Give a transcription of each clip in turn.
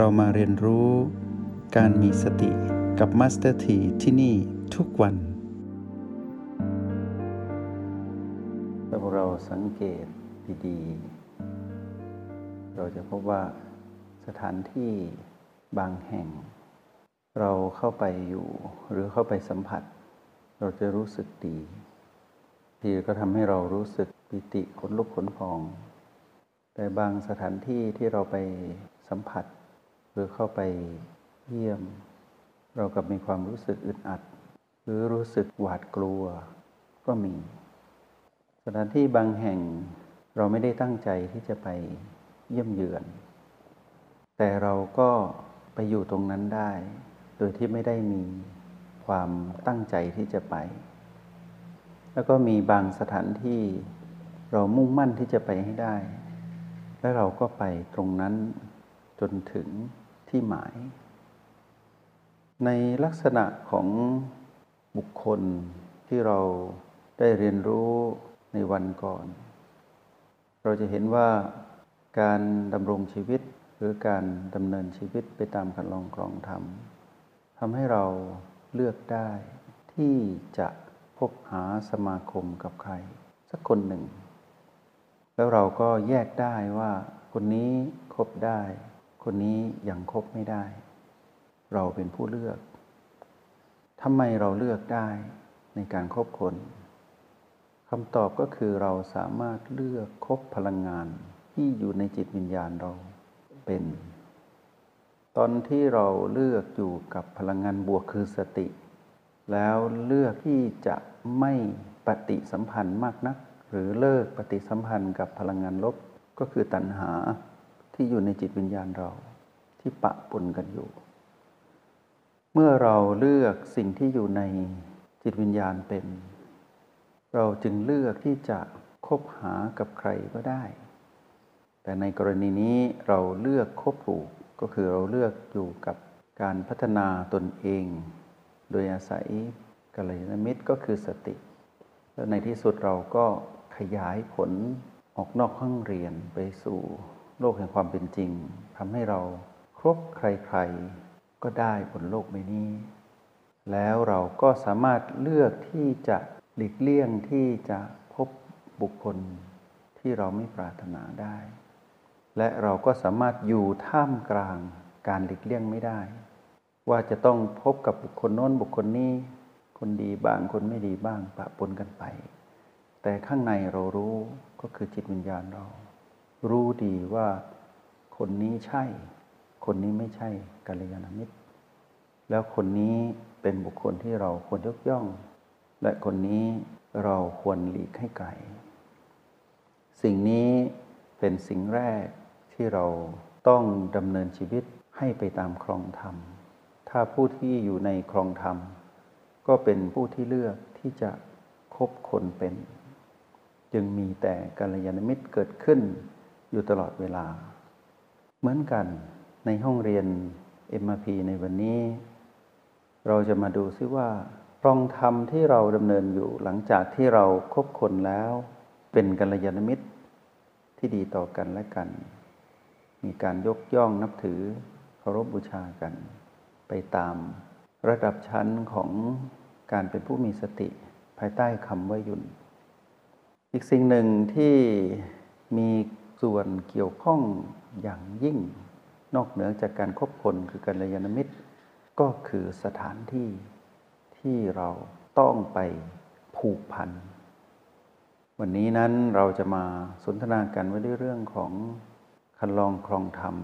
เรามาเรียนรู้การมีสติกับ Master T ที่ที่นี่ทุกวันถ้าเราสังเกตดีๆ เราจะพบว่าสถานที่บางแห่ง เราเข้าไปอยู่หรือเข้าไปสัมผัส เราจะรู้สึกดีทีก็ทำให้เรารู้สึกปิติขนลุกขนพอง แต่บางสถานที่ที่เราไปสัมผัส รือเข้าไปเยี่ยม เรากับมีความรู้สึกอึดอัด หรือรู้สึกหวาดกลัวก็มี สถานที่บางแห่งเราไม่ได้ตั้งใจที่จะไปเยี่ยมเยือน แต่เราก็ไปอยู่ตรงนั้นได้ โดยที่ไม่ได้มีความตั้งใจที่จะไป แล้วก็มีบางสถานที่เรามุ่งมั่นที่จะไปให้ได้ และเราก็ไปตรงนั้นจนถึง ที่หมาย ในลักษณะของบุคคลที่เราได้เรียนรู้ในวันก่อน เราจะเห็นว่าการดำรงชีวิตหรือการดำเนินชีวิตไปตามคันลองครองธรรมทำให้เราเลือกได้ที่จะพบหาสมาคมกับใคร สักคนหนึ่ง แล้วเราก็แยกได้ว่าคนนี้คบได้ คนนี้ยังคบไม่ได้ เราเป็นผู้เลือกทำไมเราเลือกได้ในการครบคนคำตอบก็คือเราสามารถเลือกคบพลังงานที่อยู่ในจิตวิญญาณเราเป็น ตอนที่เราเลือกอยู่กับพลังงานบวกคือสติ แล้วเลือกที่จะไม่ปฏิสัมพันธ์มากนัก หรือเลิกปฏิสัมพันธ์กับพลังงานลบก็คือตัณหา ที่อยู่ในจิตวิญญาณเราที่ปะปนกันอยู่ เมื่อเราเลือกสิ่งที่อยู่ในจิตวิญญาณเป็น เราจึงเลือกที่จะคบหากับใครก็ได้ แต่ในกรณีนี้เราเลือกคบผูกก็คือเราเลือกอยู่กับการพัฒนาตนเอง โดยอาศัยกัลยาณมิตรก็คือสติ แล้วในที่สุดเราก็ขยายผลออกนอกห้องเรียนไปสู่ โลกแห่งความเป็นจริงทำให้เราครบใครๆ ก็ได้บนโลกใบนี้ แล้วเราก็สามารถเลือกที่จะหลีกเลี่ยงที่จะพบบุคคลที่เราไม่ปรารถนาได้ และเราก็สามารถอยู่ท่ามกลางการหลีกเลี่ยงไม่ได้ ว่าจะต้องพบกับบุคคลโน้นบุคคลนี้ คนดีบ้างคนไม่ดีบ้างปะปนกันไป แต่ข้างในเรารู้ก็คือจิตวิญญาณเรา รู้ดีว่าคนนี้ใช่ คนนี้ไม่ใช่กัลยาณมิตร แล้วคนนี้เป็นบุคคลที่เราควรยกย่อง และคนนี้เราควรหลีกให้ไกล สิ่งนี้เป็นสิ่งแรกที่เราต้องดำเนินชีวิตให้ไปตามครองธรรม ถ้าผู้ที่อยู่ในครองธรรม ก็เป็นผู้ที่เลือกที่จะคบคนเป็น จึงมีแต่กัลยาณมิตรเกิดขึ้น อยู่ตลอดเวลา เหมือนกันในห้องเรียน MRP ในวันนี้ เราจะมาดูซิว่าครองธรรมที่เราดำเนินอยู่หลังจากที่เราครบคนแล้ว เป็นกัลยาณมิตรที่ดีต่อกันและกัน มีการยกย่องนับถือเคารพบบูชากัน ไปตามระดับชั้นของการเป็นผู้มีสติภายใต้คำว่ายุนอีกสิ่งหนึ่งที่มี ส่วนเกี่ยวข้องอย่างยิ่ง นอกเหนือจากการคบคนคือกัลยาณมิตร ก็คือสถานที่ที่เราต้องไปผูกพัน วันนี้นั้นเราจะมาสนทนากันไว้ด้วยเรื่องของคันลองครองธรรม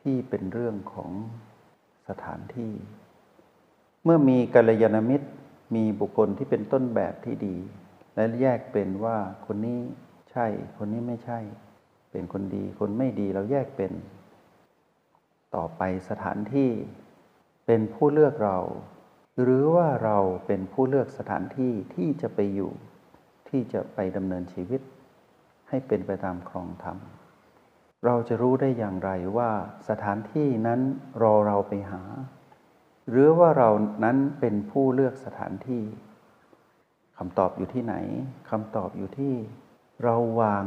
ที่เป็นเรื่องของสถานที่ เมื่อมีกัลยาณมิตรมีบุคคลที่เป็นต้นแบบที่ดี และแยกเป็นว่าคนนี้ใช่คนนี้ไม่ใช่ เป็นคนดี คนไม่ดีเราแยกเป็น ต่อไปสถานที่เป็นผู้เลือกเรา หรือว่าเราเป็นผู้เลือกสถานที่ที่จะไปอยู่ ที่จะไปดำเนินชีวิต ให้เป็นไปตามครองธรรม เราจะรู้ได้อย่างไรว่าสถานที่นั้นรอเราไปหา หรือว่าเรานั้นเป็นผู้เลือกสถานที่คำตอบอยู่ที่ไหนคำตอบอยู่ที่เราวาง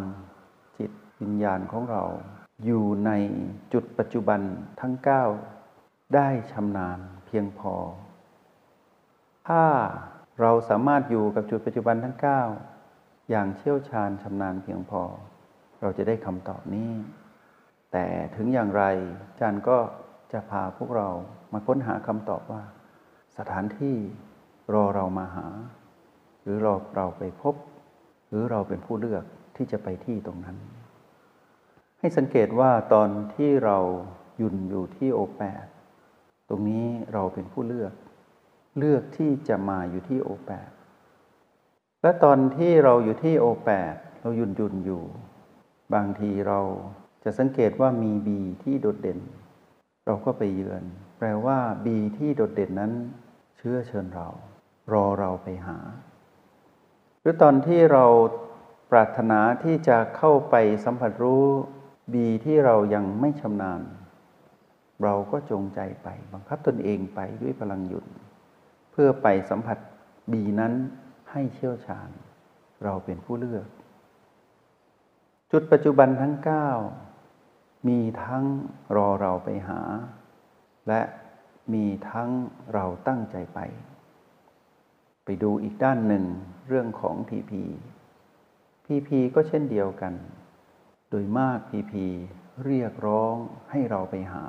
วิญญาณของเรา อยู่ในจุดปัจจุบันทั้ง 9 ได้ชำนาญเพียงพอ ถ้าเราสามารถอยู่กับจุดปัจจุบันทั้ง 9 อย่างเชี่ยวชาญชำนาญเพียงพอ เราจะได้คำตอบนี้ แต่ถึงอย่างไรอาจารย์ก็จะพาพวกเรามาค้นหาคำตอบว่า สถานที่รอเรามาหา หรือรอเราไปพบ หรือเราเป็นผู้เลือกที่จะไปที่ตรงนั้น ให้สังเกตว่าตอนที่เราหยุ่นอยู่ที่โอแปดตรงนี้เราเป็นผู้เลือก เลือกที่จะมาอยู่ที่โอแปดและตอนที่เราอยู่ที่โอแปดเราหยุ่นหยุ่นอยู่ บางทีเราจะสังเกตว่ามีบีที่โดดเด่น เราก็ไปเยือน แปลว่าบีที่โดดเด่นนั้น เชื้อเชิญเรา รอเราไปหา หรือตอนที่เราปรารถนาที่จะเข้าไปสัมผัสรู้ บีที่เรายังไม่ชำนาญ เราก็จงใจไป บังคับตนเองไปด้วยพลังหยุด เพื่อไปสัมผัสบีนั้นให้เชี่ยวชาญ เราเป็นผู้เลือก จุดปัจจุบันทั้ง 9 มีทั้งรอเราไปหา และมีทั้งเราตั้งใจไป ไปดูอีกด้านหนึ่งเรื่องของพีพีพีพีก็เช่นเดียวกัน โดยมากพีพีเรียกร้องให้เราไปหา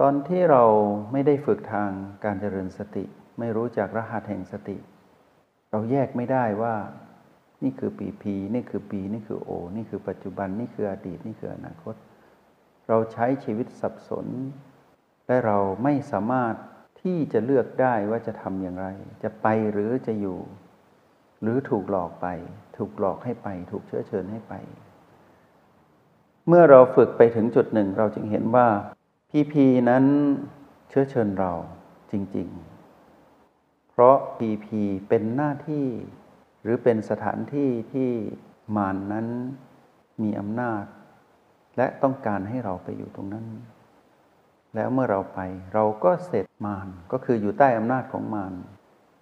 ตอนที่เราไม่ได้ฝึกทางการเจริญสติ ไม่รู้จักรหัสแห่งสติ เราแยกไม่ได้ว่า นี่คือปีพีนี่คือปีนี่คือโอ นี่คือปัจจุบันนี่คืออดีตนี่คืออนาคต เราใช้ชีวิตสับสน และเราไม่สามารถที่จะเลือกได้ว่าจะทำอย่างไร จะไปหรือจะอยู่ หรือถูกหลอกไป ถูกหลอกให้ไป ถูกเชื้อเชิญให้ไป เมื่อเราฝึกไปถึงจุดหนึ่ง เราจึงเห็นว่าพีพีนั้นเชื้อเชิญเราจริง ๆ เพราะพีพีเป็นหน้าที่ หรือเป็นสถานที่ที่มารนนั้นมีอำนาจ และต้องการให้เราไปอยู่ตรงนั้น แล้วเมื่อเราไปเราก็เสร็จมารก็คืออยู่ใต้อำนาจของมาร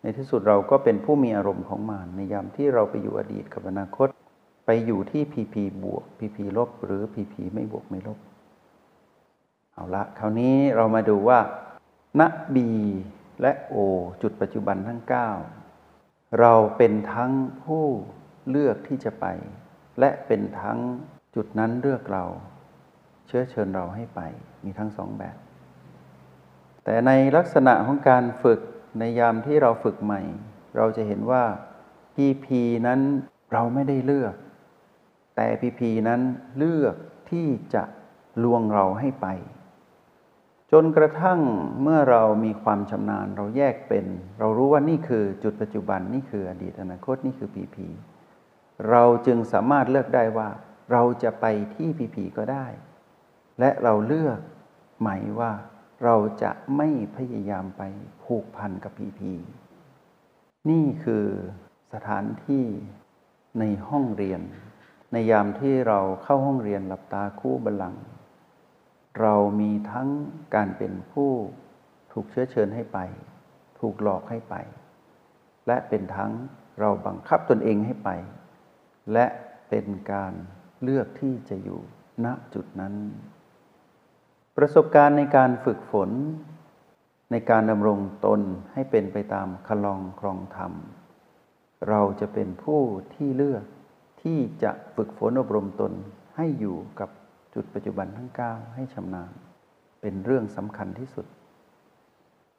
ในที่สุดเราก็เป็นผู้มีอารมณ์ของมารในยามที่เราไปอยู่อดีตกับอนาคต ไปอยู่ที่พีพีบวกพีพีลบหรือพีพีไม่บวกไม่ลบ เอาละคราวนี้เรามาดูว่าณบีและโอจุดปัจจุบันทั้ง 9 เราเป็นทั้งผู้เลือกที่จะไป และเป็นทั้งจุดนั้นเลือกเรา เชื้อเชิญเราให้ไปมีทั้งสองแบบ แต่ในลักษณะของการฝึกในยามที่เราฝึกใหม่ เราจะเห็นว่าพีพีนั้นเราไม่ได้เลือก แต่พีพีนั้นเลือกที่จะลวงเราให้ไป จนกระทั่งเมื่อเรามีความชำนาญเราแยกเป็น เรารู้ว่านี่คือจุดปัจจุบันนี่คืออดีตอนาคตนี่คือพีพีเราจึงสามารถเลือกได้ว่า เราจะไปที่พีพีก็ได้ และเราเลือกหมายว่าเราจะไม่พยายามไปผูกพันกับพีพี นี่คือสถานที่ในห้องเรียน ในยามที่เราเข้าห้องเรียนหลับตาคู่บัลลังก์เรามีทั้งการเป็นผู้ถูกเชื้อเชิญให้ไป ถูกหลอกให้ไป และเป็นทั้งเราบังคับตนเองให้ไป และเป็นการเลือกที่จะอยู่ณจุดนั้น ประสบการณ์ในการฝึกฝน ในการดำรงตนให้เป็นไปตามคลองครองธรรม เราจะเป็นผู้ที่เลือก ที่จะฝึกฝนอบรมตนให้อยู่กับจุดปัจจุบันทั้ง 9 ให้ชำนาญ เป็นเรื่องสำคัญที่สุด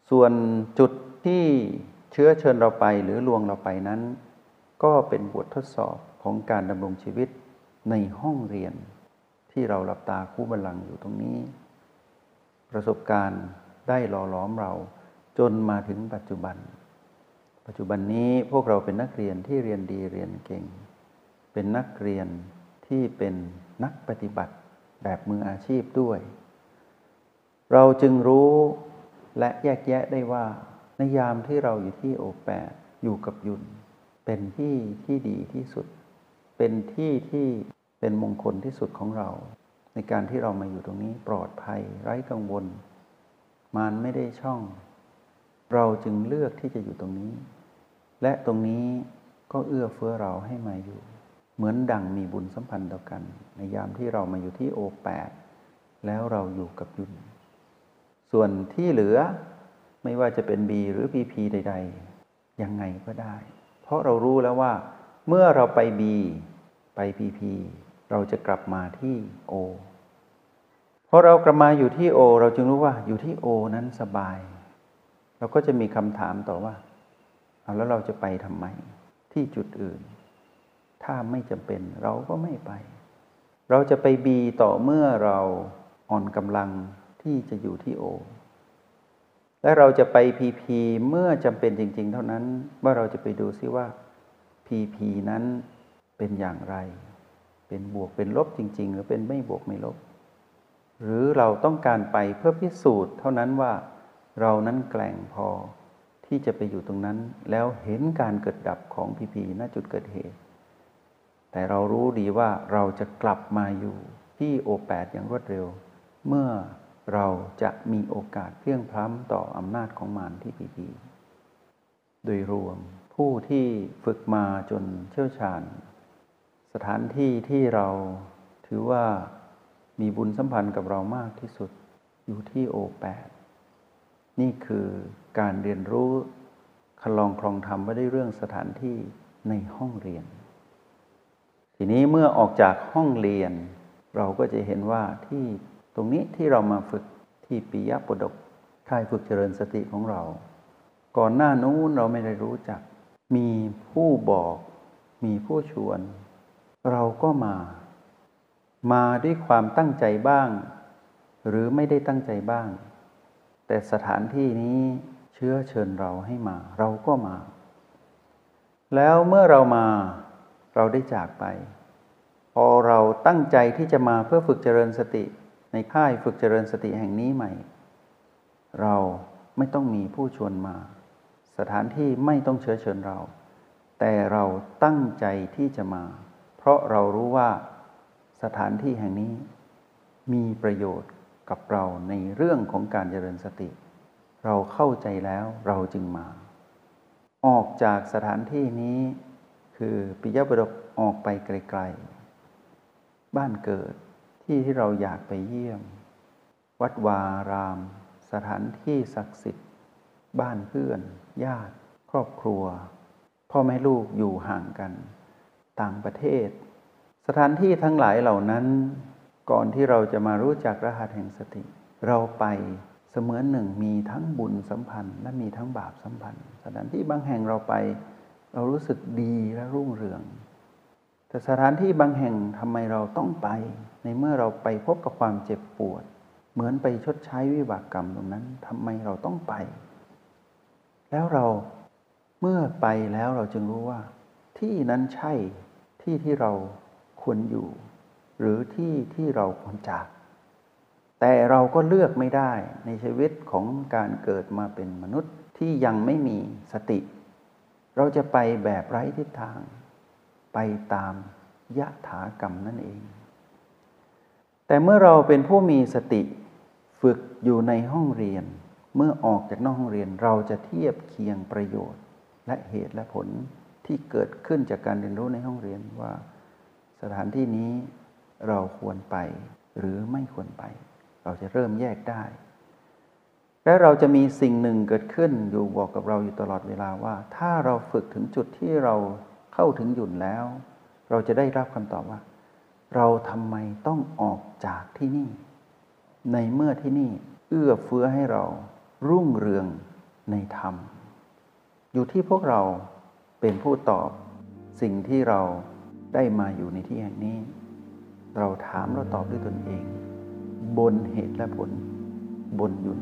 ส่วนจุดที่เชื้อเชิญเราไปหรือลวงเราไปนั้น ก็เป็นบททดสอบของการดำรงชีวิตในห้องเรียน ที่เราหลับตาคู่บัลลังก์อยู่ตรงนี้ ประสบการณ์ได้หล่อล้อมเราจนมาถึงปัจจุบัน ปัจจุบันนี้พวกเราเป็นนักเรียนที่เรียนดีเรียนเก่ง เป็นนักเรียนที่เป็นนักปฏิบัติแบบมืออาชีพด้วย เราจึงรู้และแยกแยะได้ว่าในยามที่เราอยู่ที่โอแปดอยู่กับยุนเป็นที่ที่ดีที่สุด เป็นที่ที่เป็นมงคลที่สุดของเรา ในการที่เรามาอยู่ตรงนี้ปลอดภัยไร้กังวล มารไม่ได้ช่อง เราจึงเลือกที่จะอยู่ตรงนี้ และตรงนี้ก็เอื้อเฟื้อเราให้มาอยู่ เหมือนดังมีบุญสัมพันธ์ต่อกัน ในยามที่เรามาอยู่ที่โอแปดแล้วเราอยู่กับยุน ส่วนที่เหลือไม่ว่าจะเป็นบีหรือพีพีใด ๆ ยังไงก็ได้ เพราะเรารู้แล้วว่า เมื่อเราไปบีไปพีพีเราจะกลับมาที่โอพอเรากลับมาอยู่ที่โอ เราจึงรู้ว่าอยู่ที่โอนั้นสบาย เราก็จะมีคำถามต่อว่าเอาแล้วเราจะไปทำไมที่จุดอื่น ถ้าไม่จำเป็นเราก็ไม่ไป เราจะไปบีต่อเมื่อเราอ่อนกำลังที่จะอยู่ที่โอ และเราจะไปพีพีเมื่อจำเป็นจริง ๆ เท่านั้นว่าเราจะไปดูซิว่าพีพีนั้นเป็นอย่างไร เป็นบวกเป็นลบจริง ๆ หรือเป็นไม่บวกไม่ลบ หรือเราต้องการไปเพื่อพิสูจน์เท่านั้นว่าเรานั้นแกล่งพอที่จะไปอยู่ตรงนั้น แล้วเห็นการเกิดดับของพีพีณจุดเกิดเหตุ แต่เรารู้ดีว่าเราจะกลับมาอยู่ที่โอแปดอย่างรวดเร็ว เมื่อเราจะมีโอกาสเพียงพล้ำต่ออำนาจของมารที่พีพีโดยรวมผู้ที่ฝึกมาจนเชี่ยวชาญ สถานที่ที่เราถือว่ามีบุญสัมพันธ์กับเรามากที่สุดอยู่ที่โอแปดนี่คือการเรียนรู้คลองครองธรรมไว่ได้เรื่องสถานที่ในห้องเรียน ทีนี้เมื่อออกจากห้องเรียน เราก็จะเห็นว่าที่ตรงนี้ที่เรามาฝึกที่ปิยะปดกค่ายฝึกเจริญสติของเรา ก่อนหน้านู้นเราไม่ได้รู้จัก มีผู้บอก มีผู้ชวน เราก็มา มาด้วยความตั้งใจบ้าง หรือไม่ได้ตั้งใจบ้าง แต่สถานที่นี้เชื้อเชิญเราให้มา เราก็มา แล้วเมื่อเรามา เราได้จากไป พอเราตั้งใจที่จะมาเพื่อฝึกเจริญสติ ในค่ายฝึกเจริญสติแห่งนี้ใหม่ เราไม่ต้องมีผู้ชวนมา สถานที่ไม่ต้องเชื้อเชิญเรา แต่เราตั้งใจที่จะมา เพราะเรารู้ว่าสถานที่แห่งนี้ มีประโยชน์กับเราในเรื่องของการเจริญสติ เราเข้าใจแล้วเราจึงมา ออกจากสถานที่นี้ คือปิยบดกออกไปไกลๆ บ้านเกิดที่ที่เราอยากไปเยี่ยม วัดวาราม สถานที่ศักดิ์สิทธิ์ บ้านเพื่อน ญาติ ครอบครัว พ่อแม่ลูกอยู่ห่างกัน ต่างประเทศ สถานที่ทั้งหลายเหล่านั้น ก่อนที่เราจะมารู้จักรหัสแห่งสติ เราไปเสมือนหนึ่งมีทั้งบุญสัมพันธ์ และมีทั้งบาปสัมพันธ์ สถานที่บางแห่งเราไป เรารู้สึกดีและรุ่งเรือง แต่สถานที่บางแห่งทำไมเราต้องไป ในเมื่อเราไปพบกับความเจ็บปวด เหมือนไปชดใช้วิบากกรรมตรงนั้นทำไมเราต้องไป แล้วเราเมื่อไปแล้วเราจึงรู้ว่า ที่นั้นใช่ที่ที่เราควรอยู่ หรือที่ที่เราควรจาก แต่เราก็เลือกไม่ได้ในชีวิตของการเกิดมาเป็นมนุษย์ที่ยังไม่มีสติ เราจะไปแบบไร้ทิศทาง ไปตามยะถากรรมนั่นเอง แต่เมื่อเราเป็นผู้มีสติฝึกอยู่ในห้องเรียน เมื่อออกจากนอกห้องเรียนเราจะเทียบเคียงประโยชน์ และเหตุและผลที่เกิดขึ้นจากการเรียนรู้ในห้องเรียนว่า สถานที่นี้เราควรไปหรือไม่ควรไป เราจะเริ่มแยกได้ และเราจะมีสิ่งหนึ่งเกิดขึ้นอยู่บอกกับเราอยู่ตลอดเวลาว่า ถ้าเราฝึกถึงจุดที่เราเข้าถึงหยุ่นแล้ว เราจะได้รับคำตอบว่า เราทำไมต้องออกจากที่นี่ ในเมื่อที่นี่เอื้อเฟื้อให้เรารุ่งเรืองในธรรม อยู่ที่พวกเราเป็นผู้ตอบสิ่งที่เราได้มาอยู่ในที่แห่งนี้ เราถามเราตอบด้วยตนเอง บนเหตุและผล บนยุน